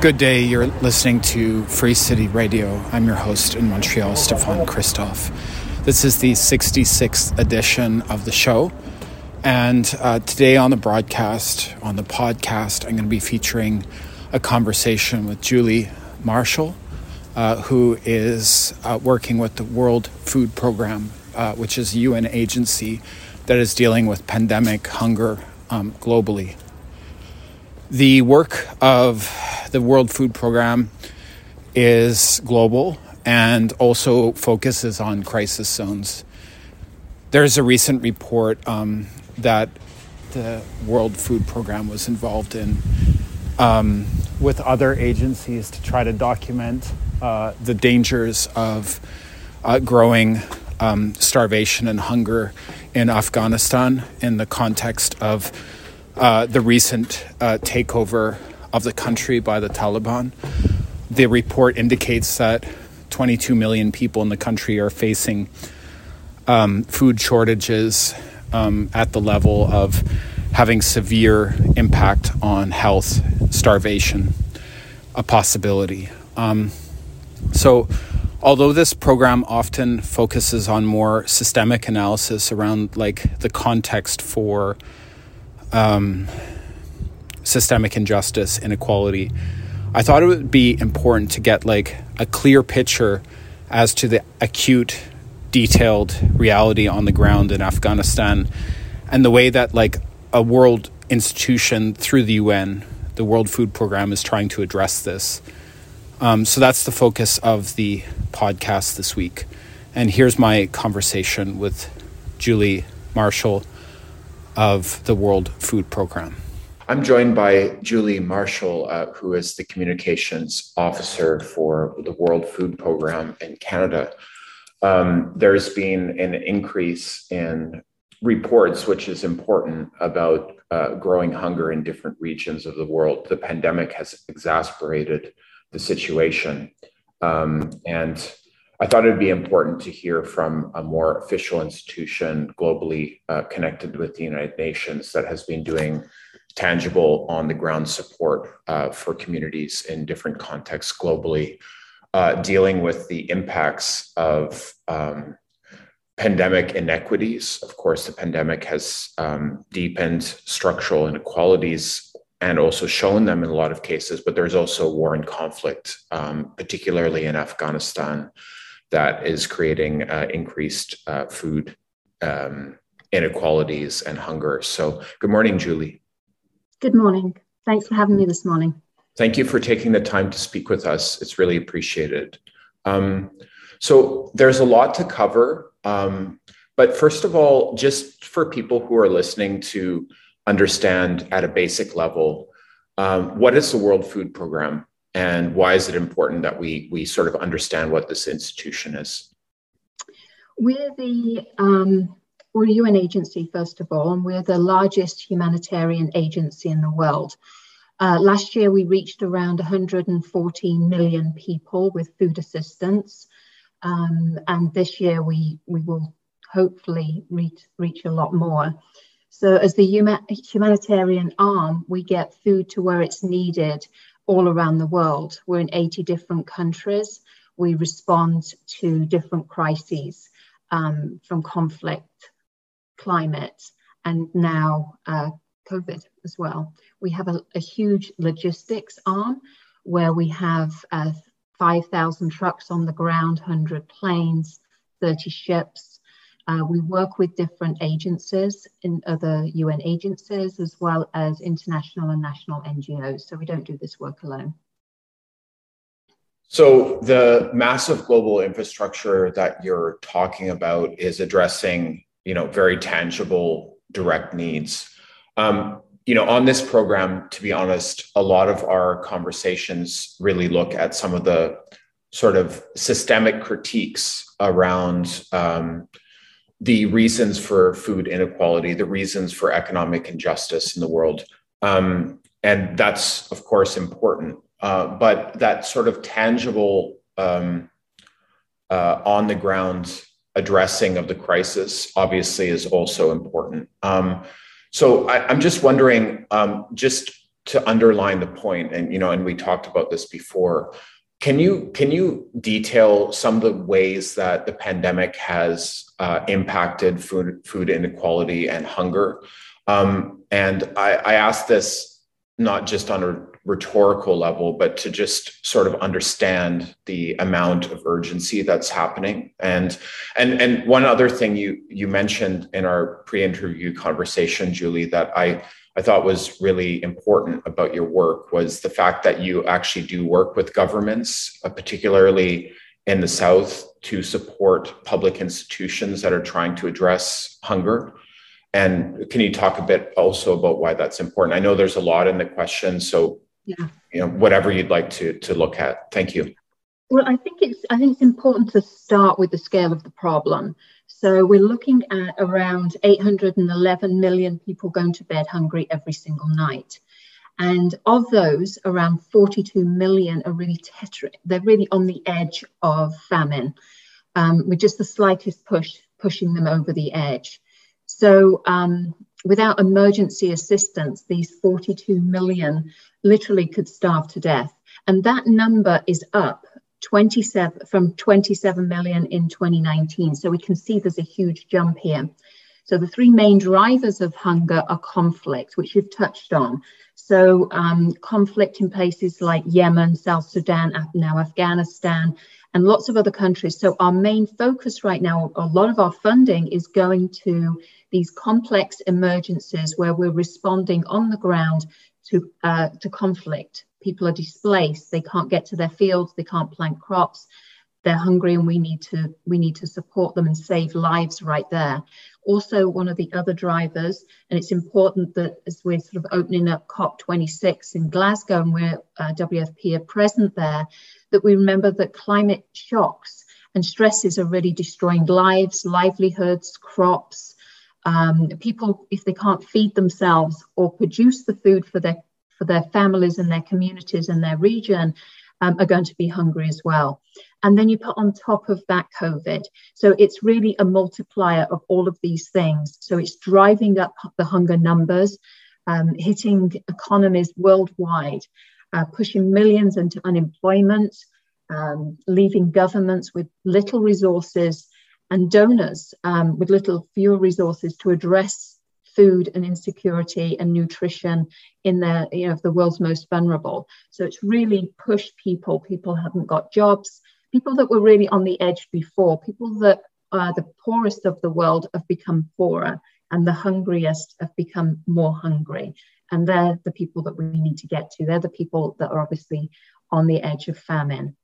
Good day. You're listening to Free City Radio. I'm your host in Montreal, Stefan Christoff. This is the 66th edition of the show. And uh, today on the broadcast, on the podcast, I'm going to be featuring a conversation with Julie Marshall, uh, who is uh, working with the World Food Program, uh, which is a UN agency that is dealing with pandemic hunger um, globally. The work of the World Food Program is global and also focuses on crisis zones. There's a recent report um, that the World Food Program was involved in um, with other agencies to try to document uh, the dangers of uh, growing um, starvation and hunger in Afghanistan in the context of uh, the recent uh, takeover of the country by the Taliban. The report indicates that 22 million people in the country are facing um, food shortages um, at the level of having severe impact on health, starvation, a possibility. Um, so, although this program often focuses on more systemic analysis around like the context for um, systemic injustice, inequality, I thought it would be important to get like a clear picture as to the acute, detailed reality on the ground in Afghanistan and the way that like a world institution through the UN, the World Food Program, is trying to address this. Um, so that's the focus of the podcast this week. And here's my conversation with Julie Marshall of the World Food Program. I'm joined by Julie Marshall, uh, who is the communications officer for the World Food Program in Canada. Um, there's been an increase in reports, which is important, about uh, growing hunger in different regions of the world. The pandemic has exacerbated the situation. Um, and I thought it would be important to hear from a more official institution globally uh, connected with the United Nations that has been doing tangible on the ground support uh, for communities in different contexts globally, uh, dealing with the impacts of um, pandemic inequities. Of course, the pandemic has um, deepened structural inequalities and also shown them in a lot of cases, but there's also war and conflict, um, particularly in Afghanistan that is creating uh, increased uh, food um, inequalities and hunger. So, good morning, Julie. Good morning. Thanks for having me this morning. Thank you for taking the time to speak with us. It's really appreciated. Um, so, there's a lot to cover. Um, but first of all, just for people who are listening to understand at a basic level, um, what is the World Food Program? And why is it important that we we sort of understand what this institution is? We're the um, we're a UN agency first of all, and we're the largest humanitarian agency in the world. Uh, last year, we reached around 114 million people with food assistance, um, and this year we we will hopefully reach reach a lot more. So, as the humanitarian arm, we get food to where it's needed all around the world. We're in 80 different countries. We respond to different crises um, from conflict, climate, and now uh, COVID as well. We have a, a, huge logistics arm where we have uh, 5,000 trucks on the ground, 100 planes, 30 ships, uh, we work with different agencies in other UN agencies as well as international and national NGOs. So we don't do this work alone. So the massive global infrastructure that you're talking about is addressing, you know, very tangible, direct needs. Um, you know, on this program, to be honest, a lot of our conversations really look at some of the sort of systemic critiques around um, the reasons for food inequality, the reasons for economic injustice in the world. Um, and that's, of course, important. Uh, but that sort of tangible, um, uh, on the ground addressing of the crisis obviously is also important. Um, so I, am just wondering, um, just to underline the point, and you know, and we talked about this before. Can you can you detail some of the ways that the pandemic has uh, impacted food food inequality and hunger? Um, and I, I ask this not just on a rhetorical level, but to just sort of understand the amount of urgency that's happening. And and and one other thing you you mentioned in our pre-interview conversation, Julie, that I I thought was really important about your work was the fact that you actually do work with governments, uh, particularly in the South, to support public institutions that are trying to address hunger. And can you talk a bit also about why that's important? I know there's a lot in the question, so yeah. you know whatever you'd like to to look at. Thank you. Well, I think it's I think it's important to start with the scale of the problem. So we're looking at around 811 million people going to bed hungry every single night. And of those, around 42 million are really tetra- they're really on the edge of famine, um, with just the slightest push pushing them over the edge. So um, without emergency assistance, these 42 million literally could starve to death. And that number is up 27 from 27 million in 2019. So we can see there's a huge jump here. So the three main drivers of hunger are conflict, which you've touched on. So um, conflict in places like Yemen, South Sudan, now Afghanistan, and lots of other countries. So our main focus right now, a lot of our funding is going to these complex emergencies where we're responding on the ground to, uh, to conflict people are displaced. They can't get to their fields. They can't plant crops. They're hungry and we need to we need to support them and save lives right there. Also one of the other drivers and it's important that as we're sort of opening up cop 26 in glasgow and we're uh, wfp are present there that we remember that climate shocks and stresses are really destroying lives livelihoods crops. Um, people if they can't feed themselves or produce the food for their for their families and their communities and their region um, are going to be hungry as well. And then you put on top of that COVID. So it's really a multiplier of all of these things. So it's driving up the hunger numbers, um, hitting economies worldwide, uh, pushing millions into unemployment, um, leaving governments with little resources and donors um, with little fewer resources to address food and insecurity and nutrition in the you know the world's most vulnerable. So it's really pushed people. People haven't got jobs. People that were really on the edge before. People that are the poorest of the world have become poorer and the hungriest have become more hungry. And they're the people that we need to get to. They're the people that are obviously on the edge of famine.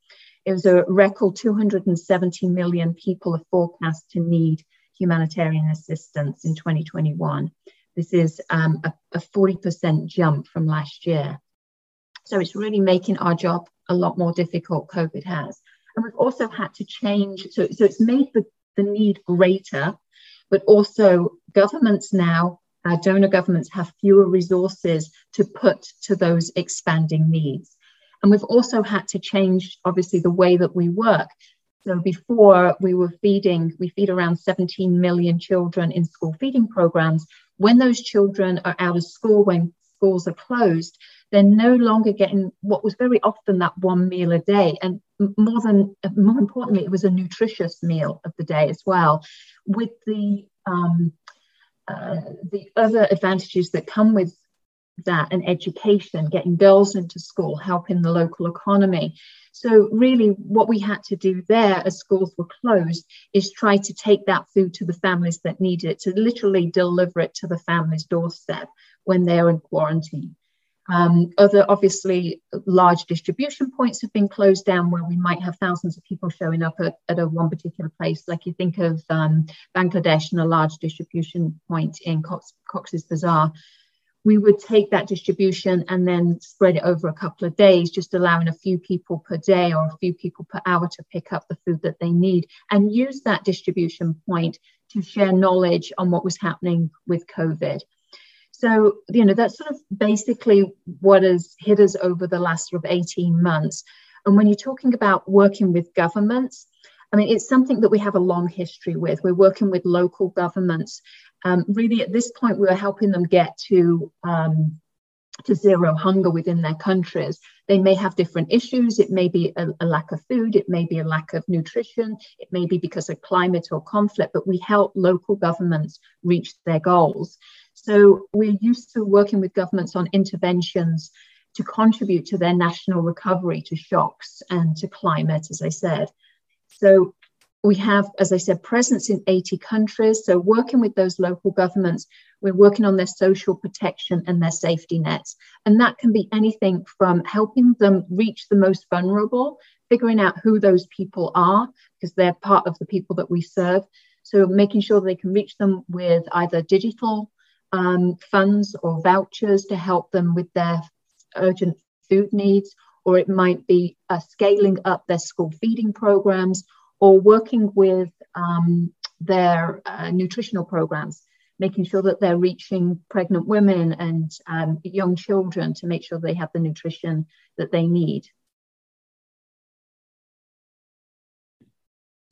It was a record 270 million people are forecast to need humanitarian assistance in 2021. This is um, a, a 40% jump from last year. So it's really making our job a lot more difficult, COVID has. And we've also had to change, so, so it's made the, the need greater, but also governments now, uh, donor governments have fewer resources to put to those expanding needs. And we've also had to change, obviously, the way that we work. So before we were feeding, we feed around 17 million children in school feeding programs. When those children are out of school, when schools are closed, they're no longer getting what was very often that one meal a day. And more than, more importantly, it was a nutritious meal of the day as well. With the um, uh, the other advantages that come with that and education, getting girls into school, helping the local economy. So, really, what we had to do there as schools were closed is try to take that food to the families that need it, to literally deliver it to the family's doorstep when they're in quarantine. Um, other, obviously, large distribution points have been closed down where we might have thousands of people showing up at, at a one particular place. Like you think of um, Bangladesh and a large distribution point in Cox, Cox's Bazar we would take that distribution and then spread it over a couple of days, just allowing a few people per day or a few people per hour to pick up the food that they need and use that distribution point to share knowledge on what was happening with COVID. So, you know, that's sort of basically what has hit us over the last sort of 18 months. And when you're talking about working with governments, I mean, it's something that we have a long history with. We're working with local governments um, really at this point we were helping them get to um, to zero hunger within their countries. They may have different issues. It may be a, a, lack of food, it may be a lack of nutrition, it may be because of climate or conflict, but we help local governments reach their goals. So we're used to working with governments on interventions to contribute to their national recovery to shocks and to climate, as I said. So we have, as I said, presence in 80 countries. So working with those local governments, we're working on their social protection and their safety nets. And that can be anything from helping them reach the most vulnerable, figuring out who those people are, because they're part of the people that we serve. So making sure they can reach them with either digital um, funds or vouchers to help them with their urgent food needs, or it might be uh, scaling up their school feeding programs or working with um, their uh, nutritional programs, making sure that they're reaching pregnant women and um, young children to make sure they have the nutrition that they need.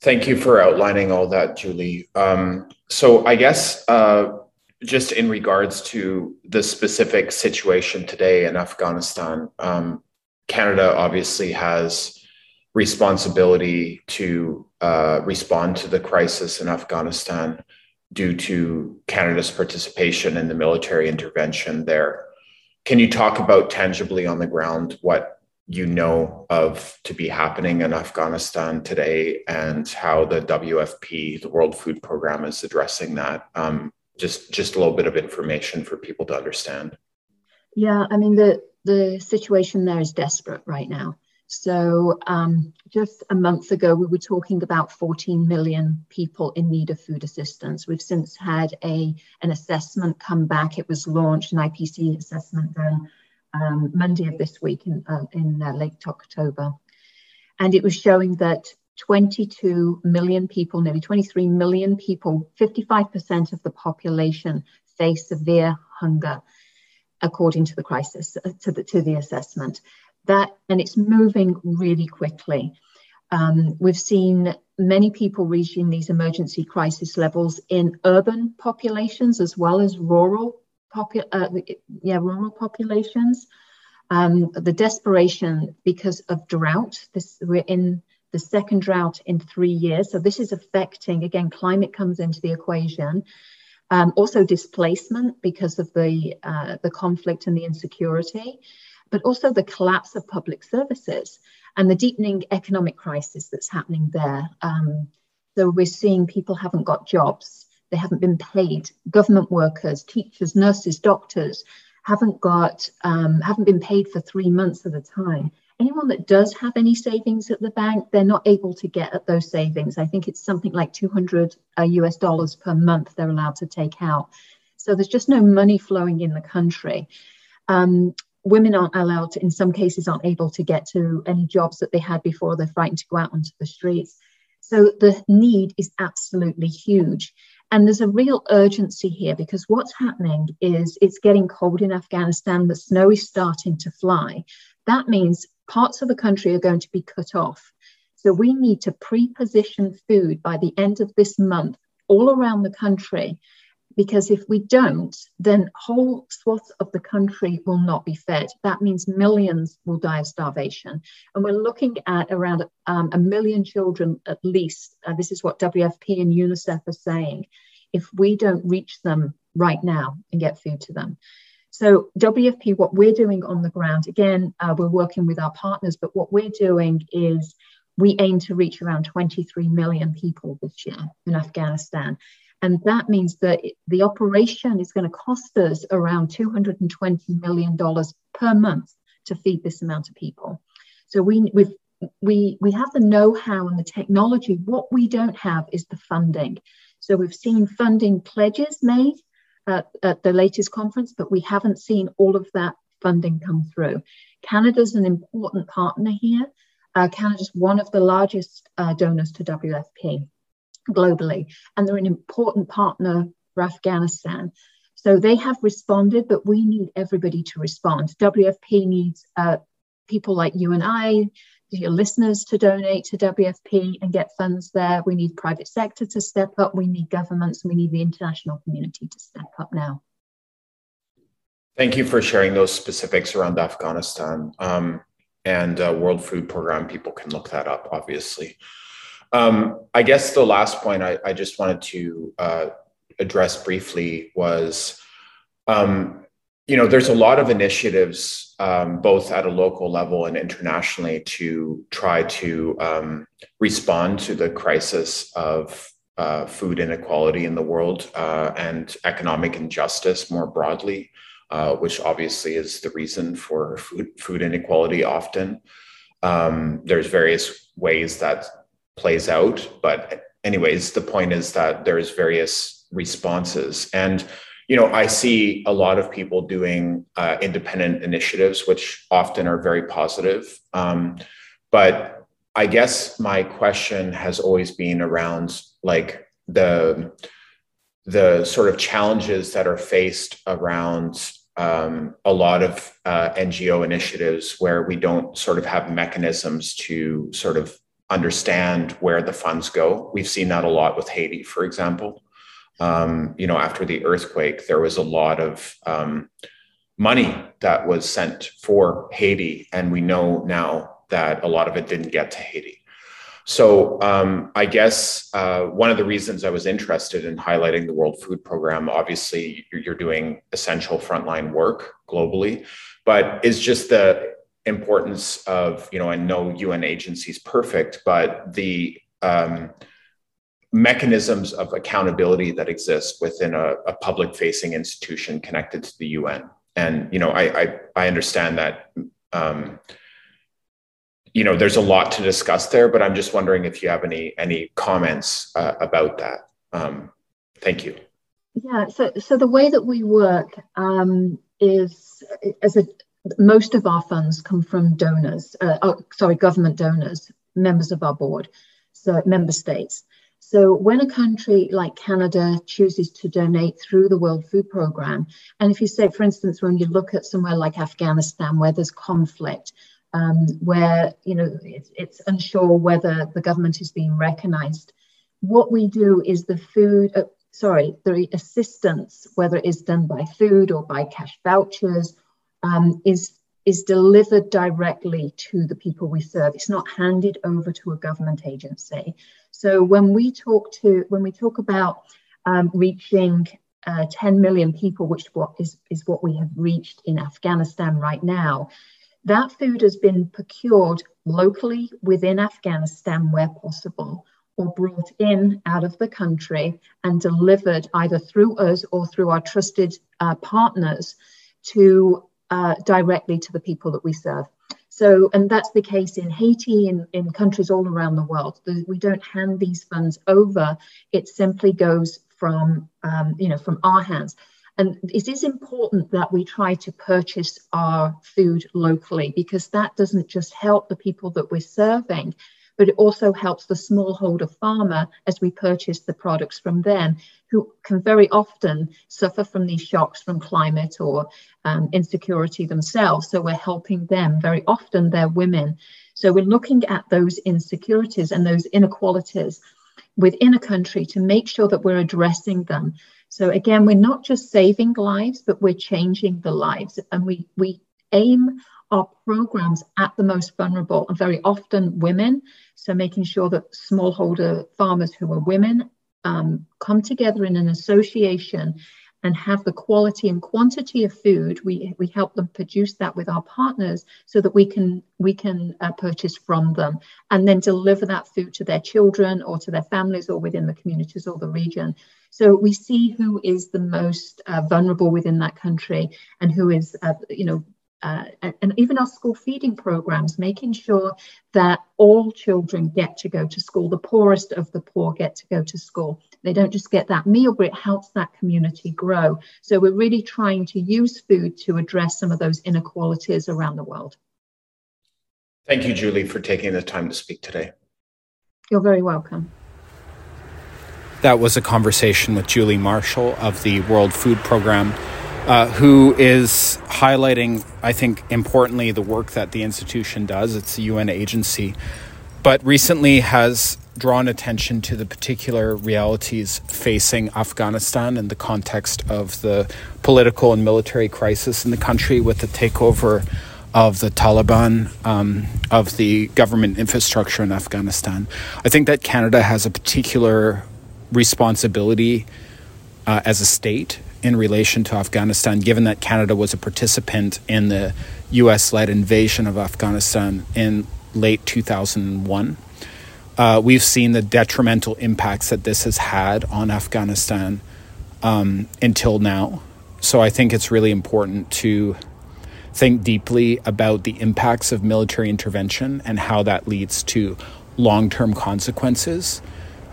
Thank you for outlining all that, Julie. Um, so, I guess uh, just in regards to the specific situation today in Afghanistan, um, Canada obviously has responsibility to uh, respond to the crisis in Afghanistan due to Canada's participation in the military intervention there. Can you talk about tangibly on the ground what you know of to be happening in Afghanistan today and how the WFP, the World Food Program, is addressing that? Um, just just a little bit of information for people to understand. Yeah, I mean the the situation there is desperate right now. So, um, just a month ago, we were talking about 14 million people in need of food assistance. We've since had a an assessment come back. It was launched, an IPC assessment done um, Monday of this week in, uh, in uh, late October. And it was showing that 22 million people, nearly 23 million people, 55% of the population face severe hunger, according to the crisis, uh, to the, to the assessment that and it's moving really quickly. Um, we've seen many people reaching these emergency crisis levels in urban populations as well as rural popu- uh, yeah, rural populations. Um, the desperation because of drought. This we're in the second drought in three years, so this is affecting again. Climate comes into the equation. Um, also displacement because of the uh, the conflict and the insecurity but also the collapse of public services and the deepening economic crisis that's happening there. Um, so we're seeing people haven't got jobs, they haven't been paid. Government workers, teachers, nurses, doctors haven't got um, haven't been paid for three months at a time. Anyone that does have any savings at the bank, they're not able to get at those savings. I think it's something like 200 uh, US dollars per month they're allowed to take out. So there's just no money flowing in the country. Um, women aren't allowed to, in some cases, aren't able to get to any jobs that they had before. They're frightened to go out onto the streets. So the need is absolutely huge. And there's a real urgency here because what's happening is it's getting cold in Afghanistan, the snow is starting to fly. That means parts of the country are going to be cut off. So we need to pre position food by the end of this month all around the country because if we don't, then whole swaths of the country will not be fed. That means millions will die of starvation. And we're looking at around um, a million children at least. Uh, this is what WFP and UNICEF are saying. If we don't reach them right now and get food to them. So, WFP, what we're doing on the ground, again, uh, we're working with our partners, but what we're doing is we aim to reach around 23 million people this year in Afghanistan. And that means that the operation is going to cost us around $220 million per month to feed this amount of people. So we, we we, we have the know how and the technology. What we don't have is the funding. So we've seen funding pledges made at, at the latest conference, but we haven't seen all of that funding come through. Canada's an important partner here. Uh, Canada's one of the largest uh, donors to WFP globally, and they're an important partner for Afghanistan. So they have responded, but we need everybody to respond. WFP needs uh, people like you and I, your listeners to donate to WFP and get funds there. We need private sector to step up. We need governments. We need the international community to step up now. Thank you for sharing those specifics around Afghanistan. Um, and uh, World Food Program, people can look that up, obviously. Um, I guess the last point I, I just wanted to uh, address briefly was um, you know, there's a lot of initiatives, um, both at a local level and internationally, to try to um, respond to the crisis of uh, food inequality in the world uh, and economic injustice more broadly, uh, which obviously is the reason for food, food inequality often. Um, there's various ways that plays out, but anyways, the point is that there's various responses and you know, I see a lot of people doing uh, independent initiatives, which often are very positive. Um, but I guess my question has always been around like the the sort of challenges that are faced around um, a lot of uh, NGO initiatives where we don't sort of have mechanisms to sort of understand where the funds go. We've seen that a lot with Haiti, for example um, you know, after the earthquake, there was a lot of um, money that was sent for Haiti, and we know now that a lot of it didn't get to Haiti. So um, I guess uh, one of the reasons I was interested in highlighting the World Food Program, obviously you're doing essential frontline work globally, but is just the importance of, you know, and no UN agency is perfect, but the um, mechanisms of accountability that exist within a, a public facing institution connected to the UN. And, you know, I, I, I understand that, um, you know, there's a lot to discuss there, but I'm just wondering if you have any, any comments uh, about that. Um, thank you. Yeah, so, so the way that we work um, is as a, most of our funds come from donors, uh, oh, sorry, government donors, members of our board, so member states. So when a country like Canada chooses to donate through the World Food Programme, and if you say, for instance, when you look at somewhere like Afghanistan where there's conflict, um, where you know it's, it's, unsure whether the government is being recognised, what we do is the food. Uh, sorry, the assistance, whether it is done by food or by cash vouchers, um, is is delivered directly to the people we serve. It's not handed over to a government agency. So when we talk to when we talk about um, reaching uh, 10 million people, which what is, is what we have reached in Afghanistan right now, that food has been procured locally within Afghanistan where possible, or brought in out of the country and delivered either through us or through our trusted uh, partners to uh, directly to the people that we serve. So, and that's the case in Haiti, in, in countries all around the world. We don't hand these funds over. It simply goes from, um, you know, from our hands. And it is important that we try to purchase our food locally because that doesn't just help the people that we're serving, but it also helps the smallholder farmer as we purchase the products from them, who can very often suffer from these shocks from climate or um, insecurity themselves. So we're helping them. Very often they're women. So we're looking at those insecurities and those inequalities within a country to make sure that we're addressing them. So again, we're not just saving lives, but we're changing the lives. And we we aim our programs at the most vulnerable and very often women. So making sure that smallholder farmers who are women um, come together in an association and have the quality and quantity of food. We, we help them produce that with our partners so that we can we can uh, purchase from them and then deliver that food to their children or to their families or within the communities or the region. So we see who is the most uh, vulnerable within that country and who is uh, you know uh, and, and, even our school feeding programs, making sure that all children get to go to school, the poorest of the poor get to go to school. They don't just get that meal, but it helps that community grow. So we're really trying to use food to address some of those inequalities around the world. Thank you, Julie, for taking the time to speak today. You're very welcome. That was a conversation with Julie Marshall of the World Food Program uh, who is highlighting, I think, importantly, the work that the institution does. It's a UN agency, but recently has drawn attention to the particular realities facing Afghanistan in the context of the political and military crisis in the country with the takeover of the Taliban, um, of the government infrastructure in Afghanistan. I think that Canada has a particular responsibility uh, as a state in relation to Afghanistan, given that Canada was a participant in the US led invasion of Afghanistan in late 2001. Uh, we've seen the detrimental impacts that this has had on Afghanistan um, until now. So I think it's really important to think deeply about the impacts of military intervention and how that leads to long term consequences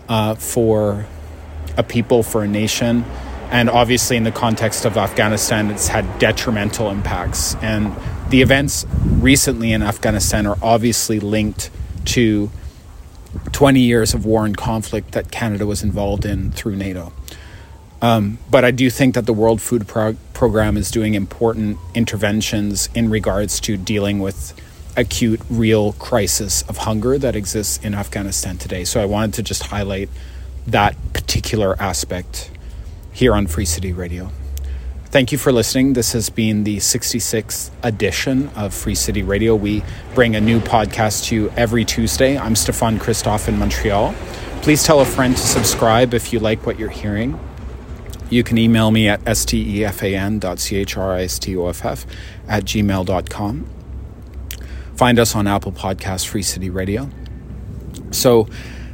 uh, for a people, for a nation. And obviously, in the context of Afghanistan, it's had detrimental impacts. And the events recently in Afghanistan are obviously linked to 20 years of war and conflict that Canada was involved in through NATO. Um, but I do think that the World Food Pro- Program is doing important interventions in regards to dealing with acute, real crisis of hunger that exists in Afghanistan today. So I wanted to just highlight that particular aspect here on Free City Radio. Thank you for listening. This has been the 66th edition of Free City Radio. We bring a new podcast to you every Tuesday. I'm Stefan Christoff in Montreal. Please tell a friend to subscribe if you like what you're hearing. You can email me at stefan.christoff at gmail.com. Find us on Apple Podcasts, Free City Radio. So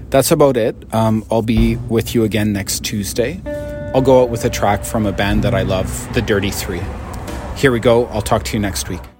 that's about it. Um, I'll be with you again next Tuesday. I'll go out with a track from a band that I love, The Dirty Three. Here we go. I'll talk to you next week.